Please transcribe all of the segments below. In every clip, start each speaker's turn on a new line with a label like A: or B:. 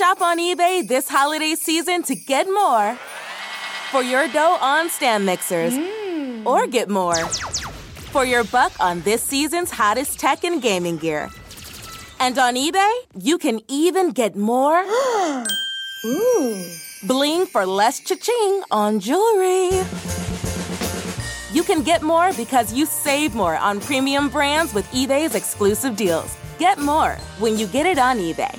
A: Shop on eBay this holiday season to get more for your dough on stand mixers hmm. or get more for your buck on this season's hottest tech and gaming gear. And on eBay, you can even get more bling for less cha-ching on jewelry. You can get more because you save more on premium brands with eBay's exclusive deals. Get more when you get it on eBay.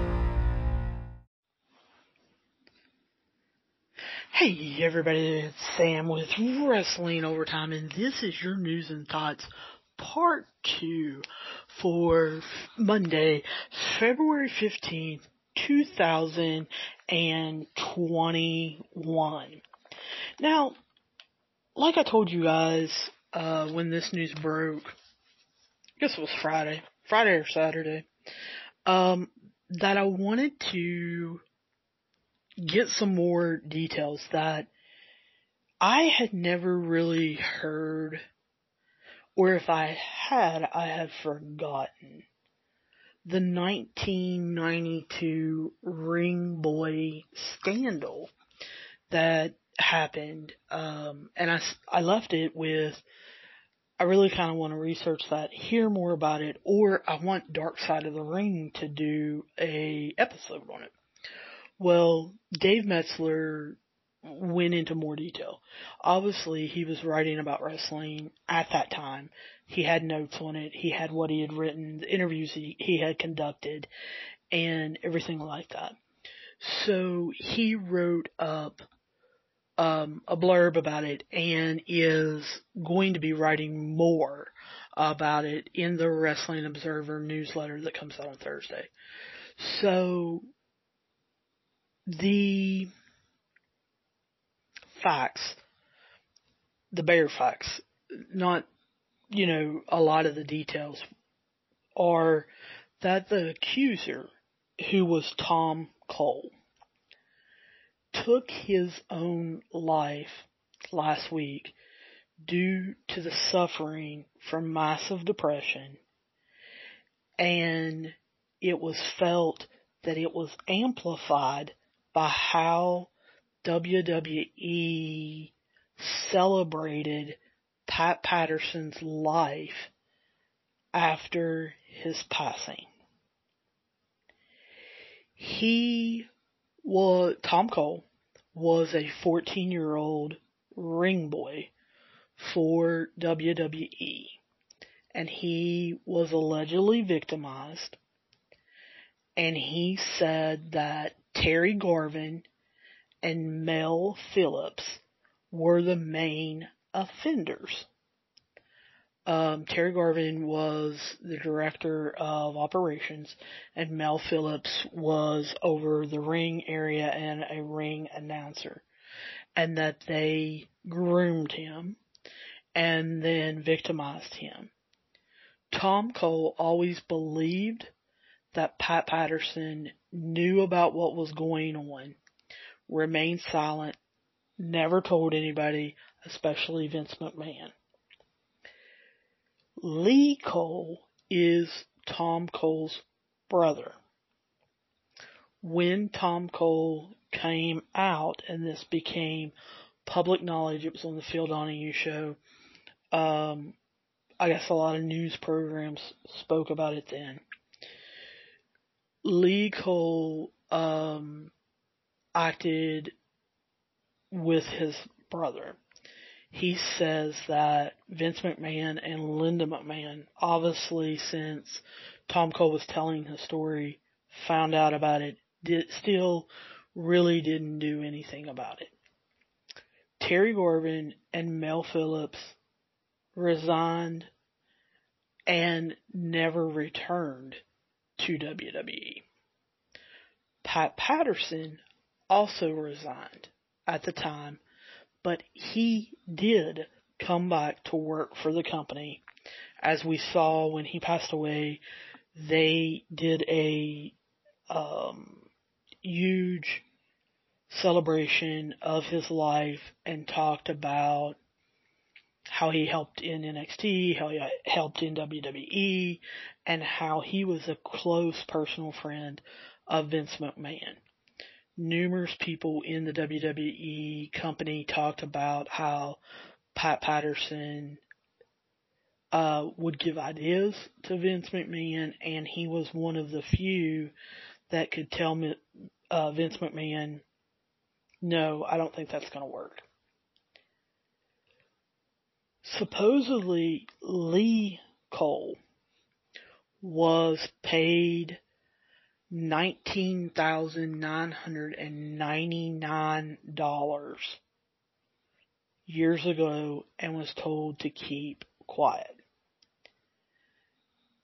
B: Hey everybody, it's Sam with Wrestling Overtime and this is your news and thoughts part 2 for Monday, February 15th, 2021. Now, like I told you guys uh, when this news broke, I guess it was Friday, Friday or Saturday, um, that I wanted to get some more details that I had never really heard, or if I had, I had forgotten. The 1992 Ring Boy scandal that happened, um, and I, I left it with, I really kind of want to research that, hear more about it, or I want Dark Side of the Ring to do a episode on it. Well, Dave Meltzer went into more detail. Obviously, he was writing about wrestling at that time. He had notes on it. He had what he had written, the interviews he, he had conducted, and everything like that. So he wrote up um, a blurb about it and is going to be writing more about it in the Wrestling Observer newsletter that comes out on Thursday. So the facts, the bare facts, not, you know, a lot of the details, are that the accuser, who was Tom Cole, took his own life last week due to the suffering from massive depression and it was felt that it was amplified by how WWE celebrated Pat Patterson's life after his passing. He was, Tom Cole was a 14 year old ring boy for WWE and he was allegedly victimized and he said that Terry Garvin and Mel Phillips were the main offenders. Um, Terry Garvin was the director of operations and Mel Phillips was over the ring area and a ring announcer and that they groomed him and then victimized him. Tom Cole always believed that Pat Patterson knew about what was going on, remained silent, never told anybody, especially Vince McMahon. Lee Cole is Tom Cole's brother. When Tom Cole came out and this became public knowledge, it was on the Phil Donahue show. Um, I guess a lot of news programs spoke about it then. Lee Cole um, acted with his brother. He says that Vince McMahon and Linda McMahon, obviously since Tom Cole was telling his story, found out about it, did, still really didn't do anything about it. Terry Garvin and Mel Phillips resigned and never returned to WWE. Pat Patterson also resigned at the time, but he did come back to work for the company. As we saw when he passed away, they did a um, huge celebration of his life and talked about how he helped in NXT, how he helped in WWE, and how he was a close personal friend of Vince McMahon. Numerous people in the WWE company talked about how Pat Patterson uh, would give ideas to Vince McMahon, and he was one of the few that could tell uh, Vince McMahon, no, I don't think that's going to work. Supposedly, Lee Cole was paid $19,999 years ago and was told to keep quiet.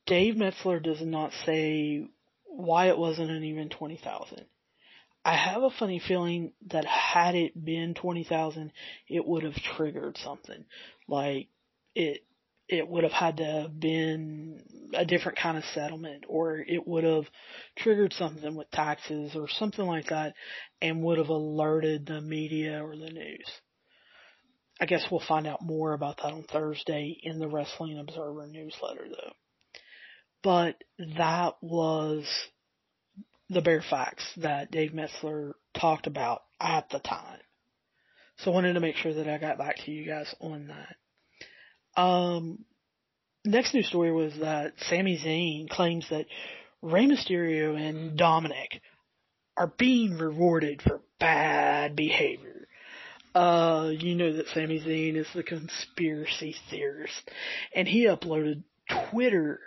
B: Dave Meltzer does not say why it wasn't an even 20,000. I have a funny feeling that had it been 20,000, it would have triggered something. Like, it, it would have had to have been a different kind of settlement or it would have triggered something with taxes or something like that and would have alerted the media or the news. I guess we'll find out more about that on Thursday in the Wrestling Observer newsletter though. But that was the bare facts that Dave Meltzer talked about at the time. So I wanted to make sure that I got back to you guys on that. Um, next news story was that Sami Zayn claims that Rey Mysterio and Dominik are being rewarded for bad behavior. Uh, you know that Sami Zayn is the conspiracy theorist, and he uploaded Twitter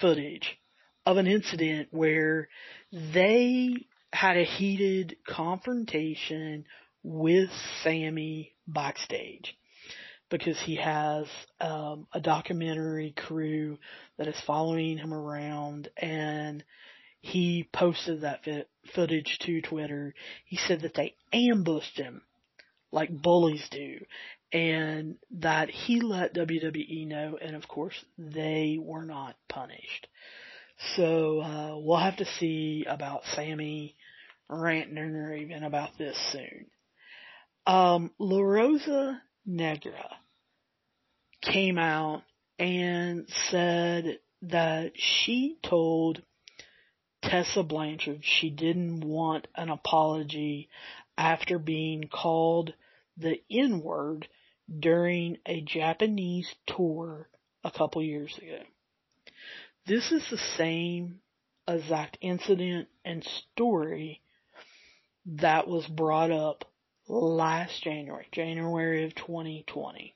B: footage of an incident where they had a heated confrontation with Sami backstage because he has um, a documentary crew that is following him around and he posted that footage to Twitter. He said that they ambushed him like bullies do and that he let WWE know and of course they were not punished. So uh, we'll have to see about Sami ranting and even about this soon. Um, La Rosa Negra came out and said that she told Tessa Blanchard she didn't want an apology after being called the N word during a Japanese tour a couple years ago. This is the same exact incident and story that was brought up last January, January of 2020.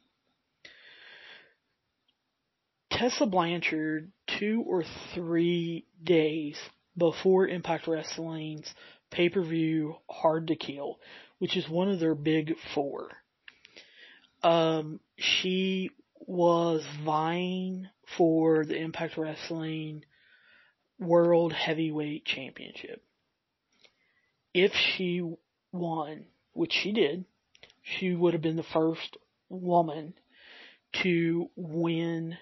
B: Tessa Blanchard, two or three days before Impact Wrestling's pay-per-view Hard to Kill, which is one of their big four, um, she was vying for the Impact Wrestling World Heavyweight Championship. If she won, which she did, she would have been the first woman to win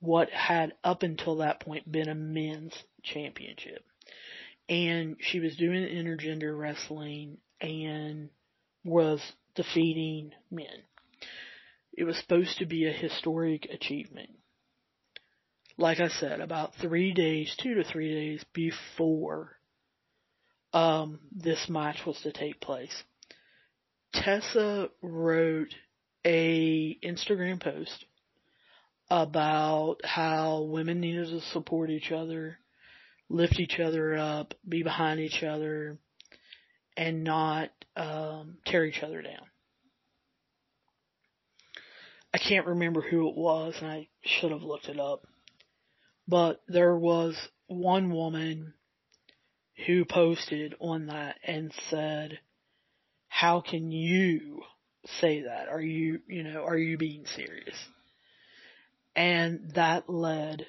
B: what had up until that point been a men's championship. And she was doing intergender wrestling and was defeating men. It was supposed to be a historic achievement. Like I said, about three days, two to three days before um, this match was to take place, Tessa wrote a Instagram post about how women needed to support each other, lift each other up, be behind each other, and not um, tear each other down. I can't remember who it was, and I should have looked it up. But there was one woman who posted on that and said, how can you say that? Are you, you know, are you being serious? And that led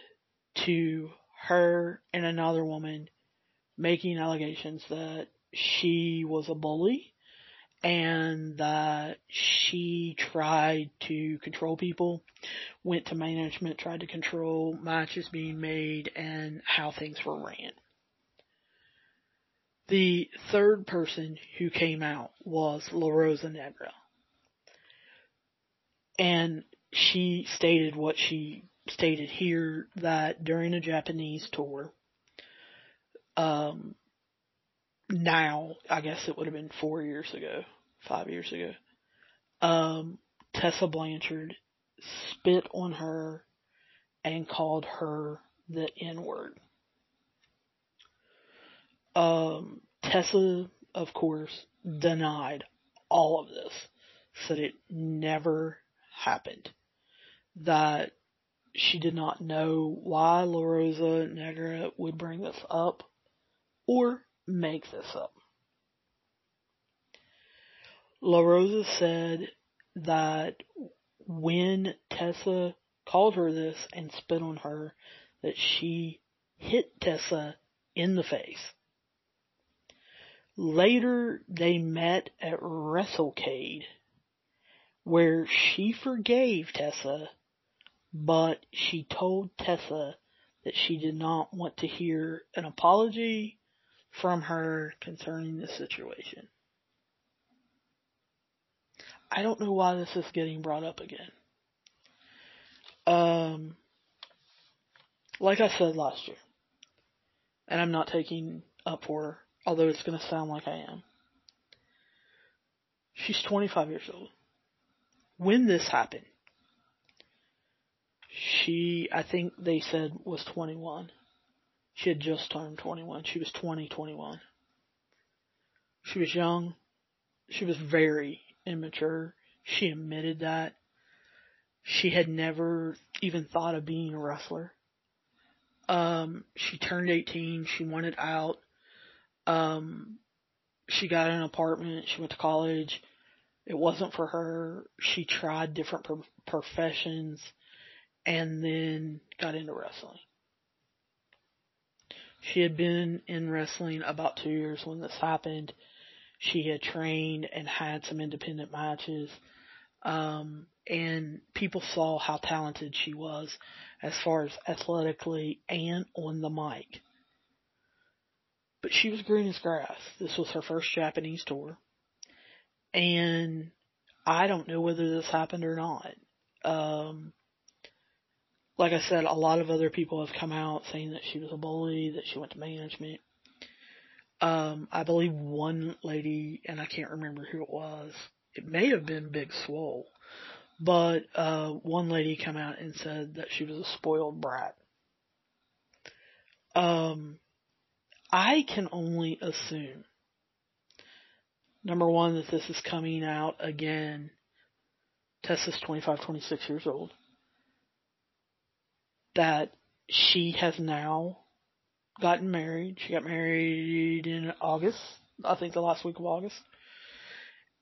B: to her and another woman making allegations that she was a bully and that she tried to control people, went to management, tried to control matches being made and how things were ran. The third person who came out was La Rosa Negra. And she stated what she stated here that during a Japanese tour, um, now, I guess it would have been four years ago, five years ago, um, Tessa Blanchard spit on her and called her the N word. Um, Tessa, of course, denied all of this, said it never happened, that she did not know why La Rosa Negra would bring this up or make this up. La Rosa said that when Tessa called her this and spit on her, that she hit Tessa in the face. Later, they met at WrestleCade, where she forgave Tessa, but she told Tessa that she did not want to hear an apology from her concerning the situation. I don't know why this is getting brought up again. Um, like I said last year, and I'm not taking up for although it's going to sound like I am. She's 25 years old. When this happened, she, I think they said was 21. She had just turned 21. She was 20, 21. She was young. She was very immature. She admitted that. She had never even thought of being a wrestler. Um, she turned 18. She wanted out. Um, she got an apartment. She went to college. It wasn't for her. She tried different pro- professions and then got into wrestling. She had been in wrestling about two years when this happened. She had trained and had some independent matches. Um, and people saw how talented she was as far as athletically and on the mic. But she was green as grass. This was her first Japanese tour. And I don't know whether this happened or not. Um, like I said, a lot of other people have come out saying that she was a bully, that she went to management. Um, I believe one lady, and I can't remember who it was, it may have been Big Swole, but, uh, one lady came out and said that she was a spoiled brat. Um, I can only assume, number one, that this is coming out again. Tessa's 25, 26 years old that she has now gotten married. She got married in August, I think the last week of August.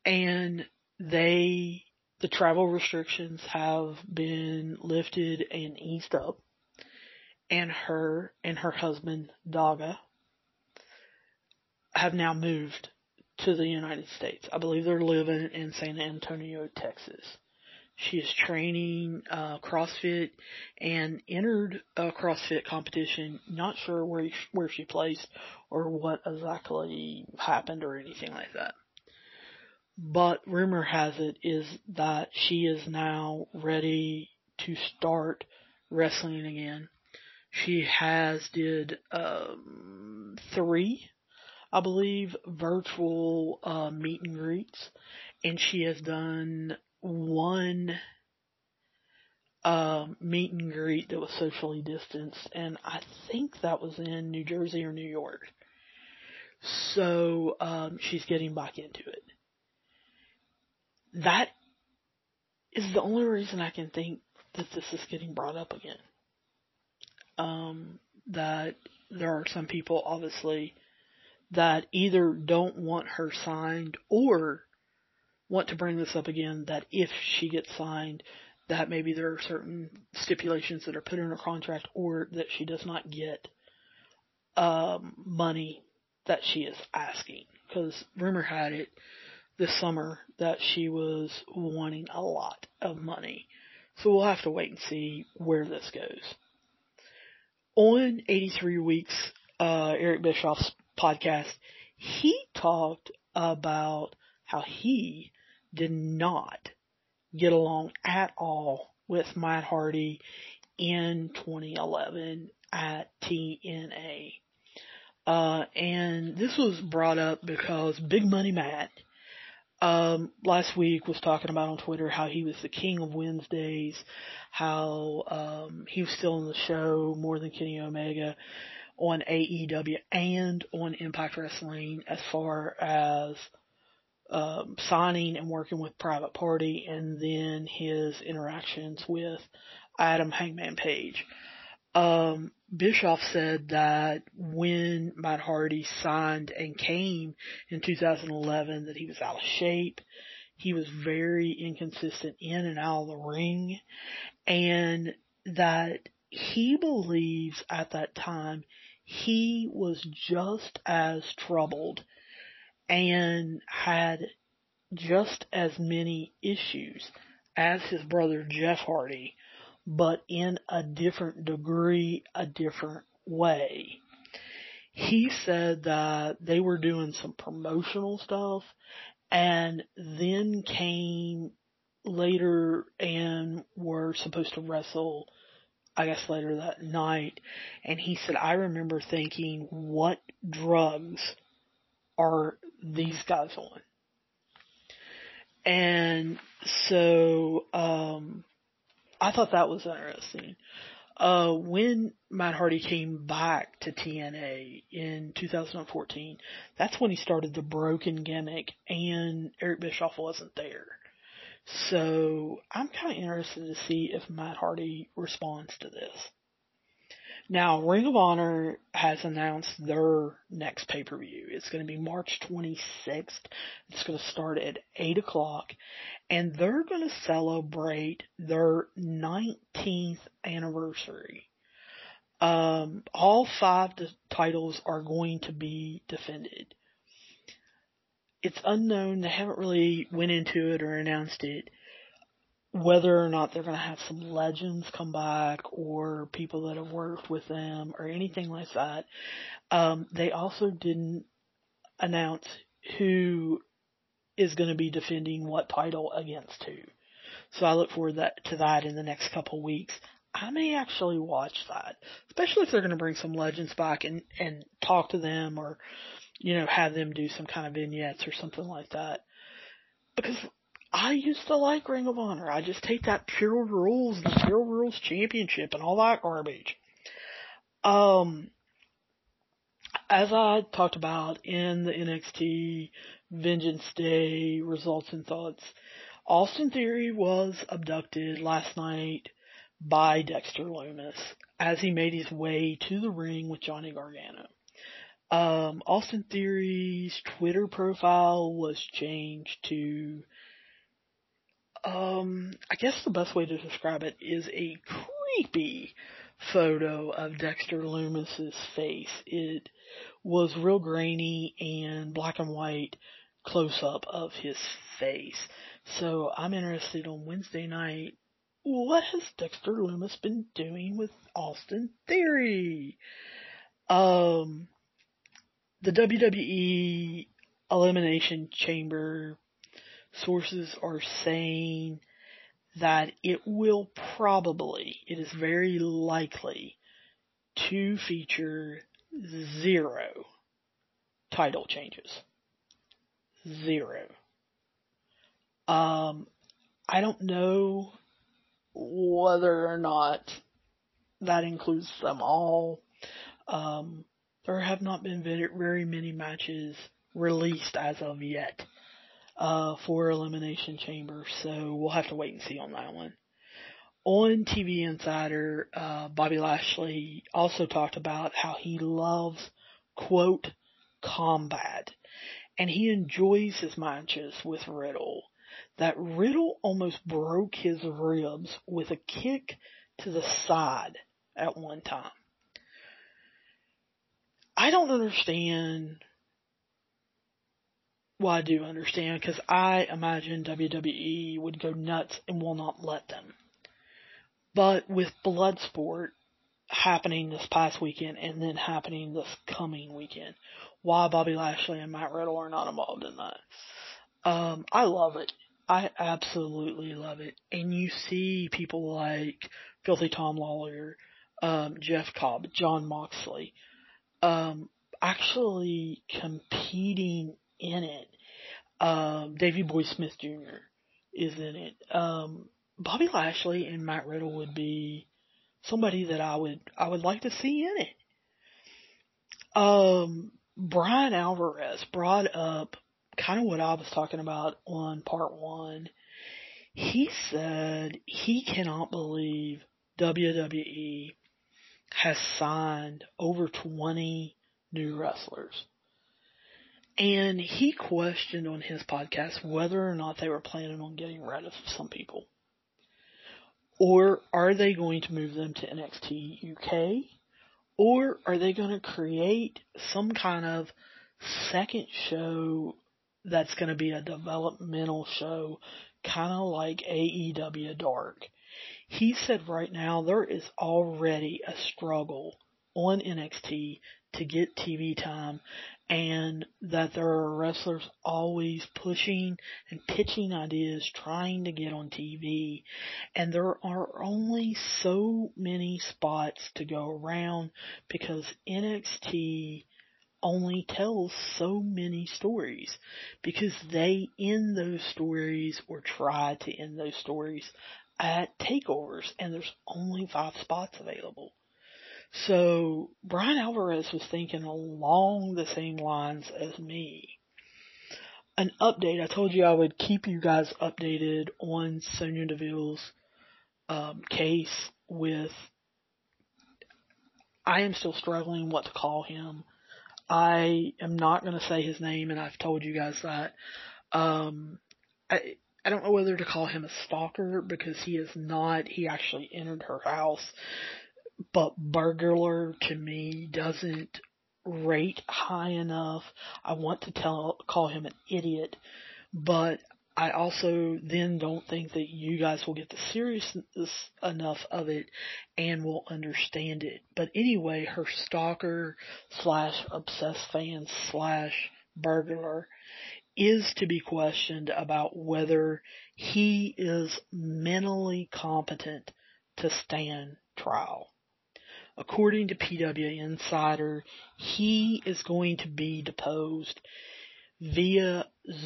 B: And they, the travel restrictions have been lifted and eased up. And her and her husband, Daga, have now moved to the United States. I believe they're living in San Antonio, Texas. She is training uh, CrossFit and entered a CrossFit competition. Not sure where where she placed or what exactly happened or anything like that. But rumor has it is that she is now ready to start wrestling again. She has did um, three, I believe, virtual uh, meet and greets, and she has done one uh, meet and greet that was socially distanced, and I think that was in New Jersey or New York. So um, she's getting back into it. That is the only reason I can think that this is getting brought up again. Um, that there are some people, obviously, that either don't want her signed or want to bring this up again that if she gets signed, that maybe there are certain stipulations that are put in her contract or that she does not get um, money that she is asking. Because rumor had it this summer that she was wanting a lot of money. So we'll have to wait and see where this goes. On 83 Weeks, uh, Eric Bischoff's podcast, he talked about how he did not get along at all with Matt Hardy in 2011 at TNA. Uh, and this was brought up because Big Money Matt, um, last week was talking about on Twitter how he was the king of Wednesdays, how, um, he was still in the show more than Kenny Omega on AEW and on Impact Wrestling as far as, um, signing and working with Private Party and then his interactions with Adam Hangman Page. Um, Bischoff said that when Matt Hardy signed and came in 2011 that he was out of shape. He was very inconsistent in and out of the ring and that he believes at that time he was just as troubled and had just as many issues as his brother Jeff Hardy but in a different degree, a different way. He said that they were doing some promotional stuff and then came later and were supposed to wrestle, I guess later that night. And he said, I remember thinking, what drugs are these guys on? And so, um, I thought that was interesting. Uh, when Matt Hardy came back to TNA in 2014, that's when he started the broken gimmick and Eric Bischoff wasn't there. So I'm kind of interested to see if Matt Hardy responds to this. Now, Ring of Honor has announced their next pay-per-view. It's going to be March 26th. It's going to start at 8 o'clock and they're going to celebrate their 19th anniversary. Um, all five titles are going to be defended. It's unknown. They haven't really went into it or announced it whether or not they're going to have some legends come back or people that have worked with them or anything like that. Um, they also didn't announce who is going to be defending what title against who. So I look forward that, to that in the next couple weeks. I may actually watch that, especially if they're going to bring some legends back and, and talk to them or, you know, have them do some kind of vignettes or something like that. Because I used to like Ring of Honor. I just take that Pure Rules, the Pure Rules Championship and all that garbage. Um, as I talked about in the NXT Vengeance Day results and thoughts. Austin Theory was abducted last night by Dexter Lumis as he made his way to the ring with Johnny Gargano. Um, Austin Theory's Twitter profile was changed to, um, I guess the best way to describe it is a creepy photo of Dexter Lumis's face. It was real grainy and black and white close up of his face. So I'm interested on Wednesday night. What has Dexter Lumis been doing with Austin Theory? Um, the WWE Elimination Chamber sources are saying that it will probably, it is very likely to feature zero title changes. Zero. Um, I don't know whether or not that includes them all. Um, there have not been very, many matches released as of yet uh, for Elimination Chamber, so we'll have to wait and see on that one. On TV Insider, uh, Bobby Lashley also talked about how he loves, quote, combat and he enjoys his matches with Riddle. That Riddle almost broke his ribs with a kick to the side at one time. I don't understand. Well, I do understand because I imagine WWE would go nuts and will not let them. But with Bloodsport happening this past weekend and then happening this coming weekend, why Bobby Lashley and Matt Riddle are not involved in that. Um, I love it. I absolutely love it. And you see people like Filthy Tom Lawlor, um, Jeff Cobb, Jon Moxley, um, actually competing in it. Um, Davey Boy Smith Jr. is in it. Um, Bobby Lashley and Matt Riddle would be somebody that I would I would like to see in it. Um, Bryan Alvarez brought up kind of what I was talking about on part one. He said he cannot believe WWE has signed over 20 new wrestlers. And he questioned on his podcast whether or not they were planning on getting rid of some people. Or are they going to move them to NXT UK? Or are they going to create some kind of second show that's going to be a developmental show, kind of like AEW Dark? He said right now there is already a struggle on NXT to get TV time and that there are wrestlers always pushing and pitching ideas trying to get on TV and there are only so many spots to go around because NXT only tells so many stories because they end those stories or try to end those stories at takeovers and there's only five spots available. So Bryan Alvarez was thinking along the same lines as me. An update. I told you I would keep you guys updated on Sonya Deville's um, case with. I am still struggling what to call him. I am not going to say his name, and I've told you guys that. Um, I I don't know whether to call him a stalker because he is not. He actually entered her house but burglar to me doesn't rate high enough. I want to tell call him an idiot, but I also then don't think that you guys will get the seriousness enough of it and will understand it. But anyway, her stalker slash obsessed fan slash burglar is to be questioned about whether he is mentally competent to stand trial. According to PW Insider, he is going to be deposed via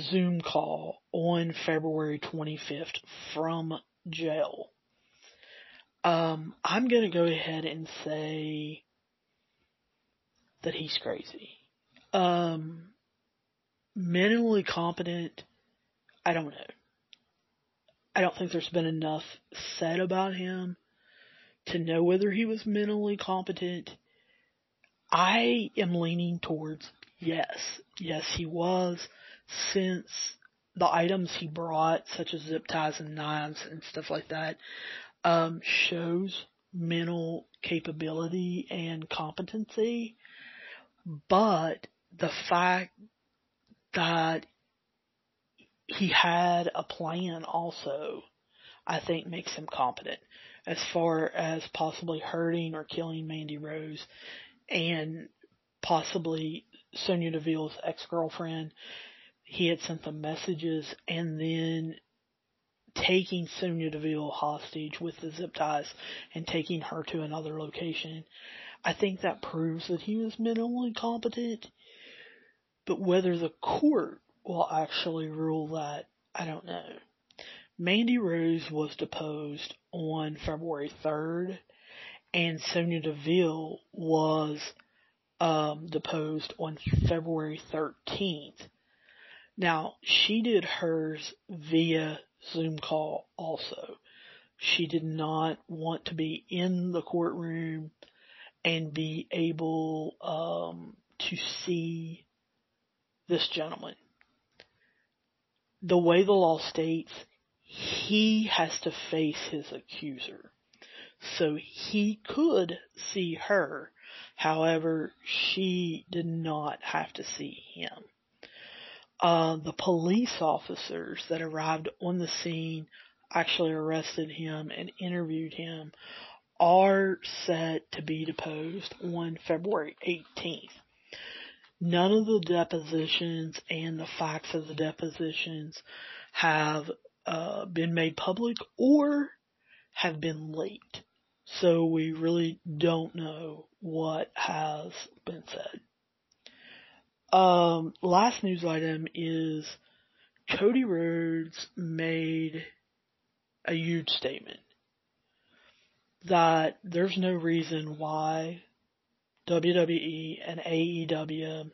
B: Zoom call on February 25th from jail. Um, I'm going to go ahead and say that he's crazy. Um, mentally competent, I don't know. I don't think there's been enough said about him to know whether he was mentally competent. I am leaning towards yes. Yes, he was since the items he brought, such as zip ties and knives and stuff like that, um, shows mental capability and competency. But the fact that he had a plan also, I think makes him competent as far as possibly hurting or killing Mandy Rose and possibly Sonya Deville's ex-girlfriend. He had sent them messages and then taking Sonya Deville hostage with the zip ties and taking her to another location. I think that proves that he was mentally competent. But whether the court will actually rule that, I don't know. Mandy Rose was deposed on February 3rd, and Sonya Deville was um, deposed on February 13th. Now, she did hers via Zoom call also. She did not want to be in the courtroom and be able um, to see this gentleman. The way the law states, he has to face his accuser. So he could see her. However, she did not have to see him. Uh, the police officers that arrived on the scene actually arrested him and interviewed him are set to be deposed on February 18th. None of the depositions and the facts of the depositions have uh, been made public or have been leaked. So we really don't know what has been said. Um, last news item is Cody Rhodes made a huge statement that there's no reason why WWE and AEW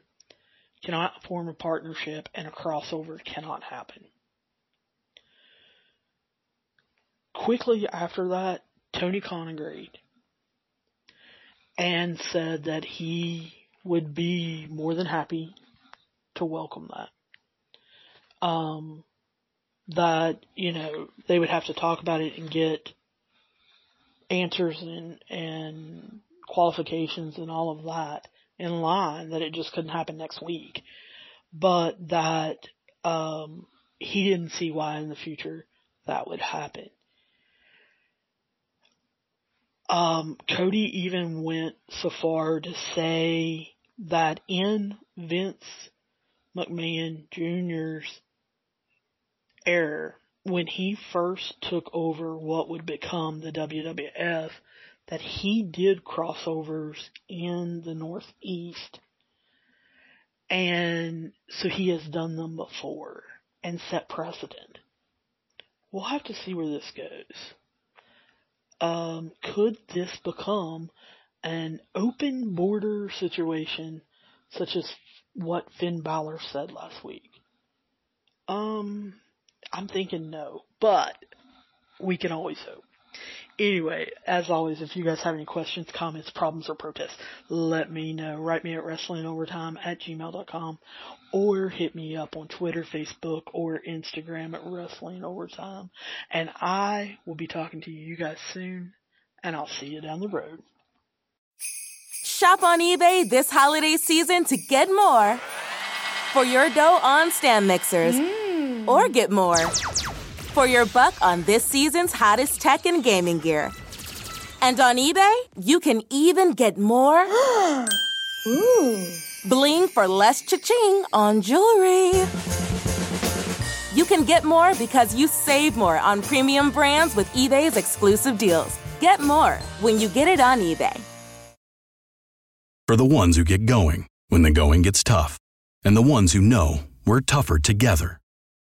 B: cannot form a partnership and a crossover cannot happen. Quickly after that, Tony Khan agreed and said that he would be more than happy to welcome that. Um, that, you know, they would have to talk about it and get answers and, and qualifications and all of that in line, that it just couldn't happen next week. But that, um, he didn't see why in the future that would happen. Um, Cody even went so far to say that in Vince McMahon Jr.'s era, when he first took over what would become the WWF, that he did crossovers in the Northeast. And so he has done them before and set precedent. We'll have to see where this goes. Um, could this become an open border situation such as what Finn Balor said last week? Um, I'm thinking no, but we can always hope. Anyway, as always, if you guys have any questions, comments, problems, or protests, let me know. Write me at wrestlingovertime at gmail.com or hit me up on Twitter, Facebook, or Instagram at wrestlingovertime. And I will be talking to you guys soon, and I'll see you down the road.
A: Shop on eBay this holiday season to get more for your dough on stand mixers mm. or get more for your buck on this season's hottest tech and gaming gear. And on eBay, you can even get more
C: Ooh.
A: bling for less cha-ching on jewelry. You can get more because you save more on premium brands with eBay's exclusive deals. Get more when you get it on eBay.
D: For the ones who get going when the going gets tough, and the ones who know we're tougher together.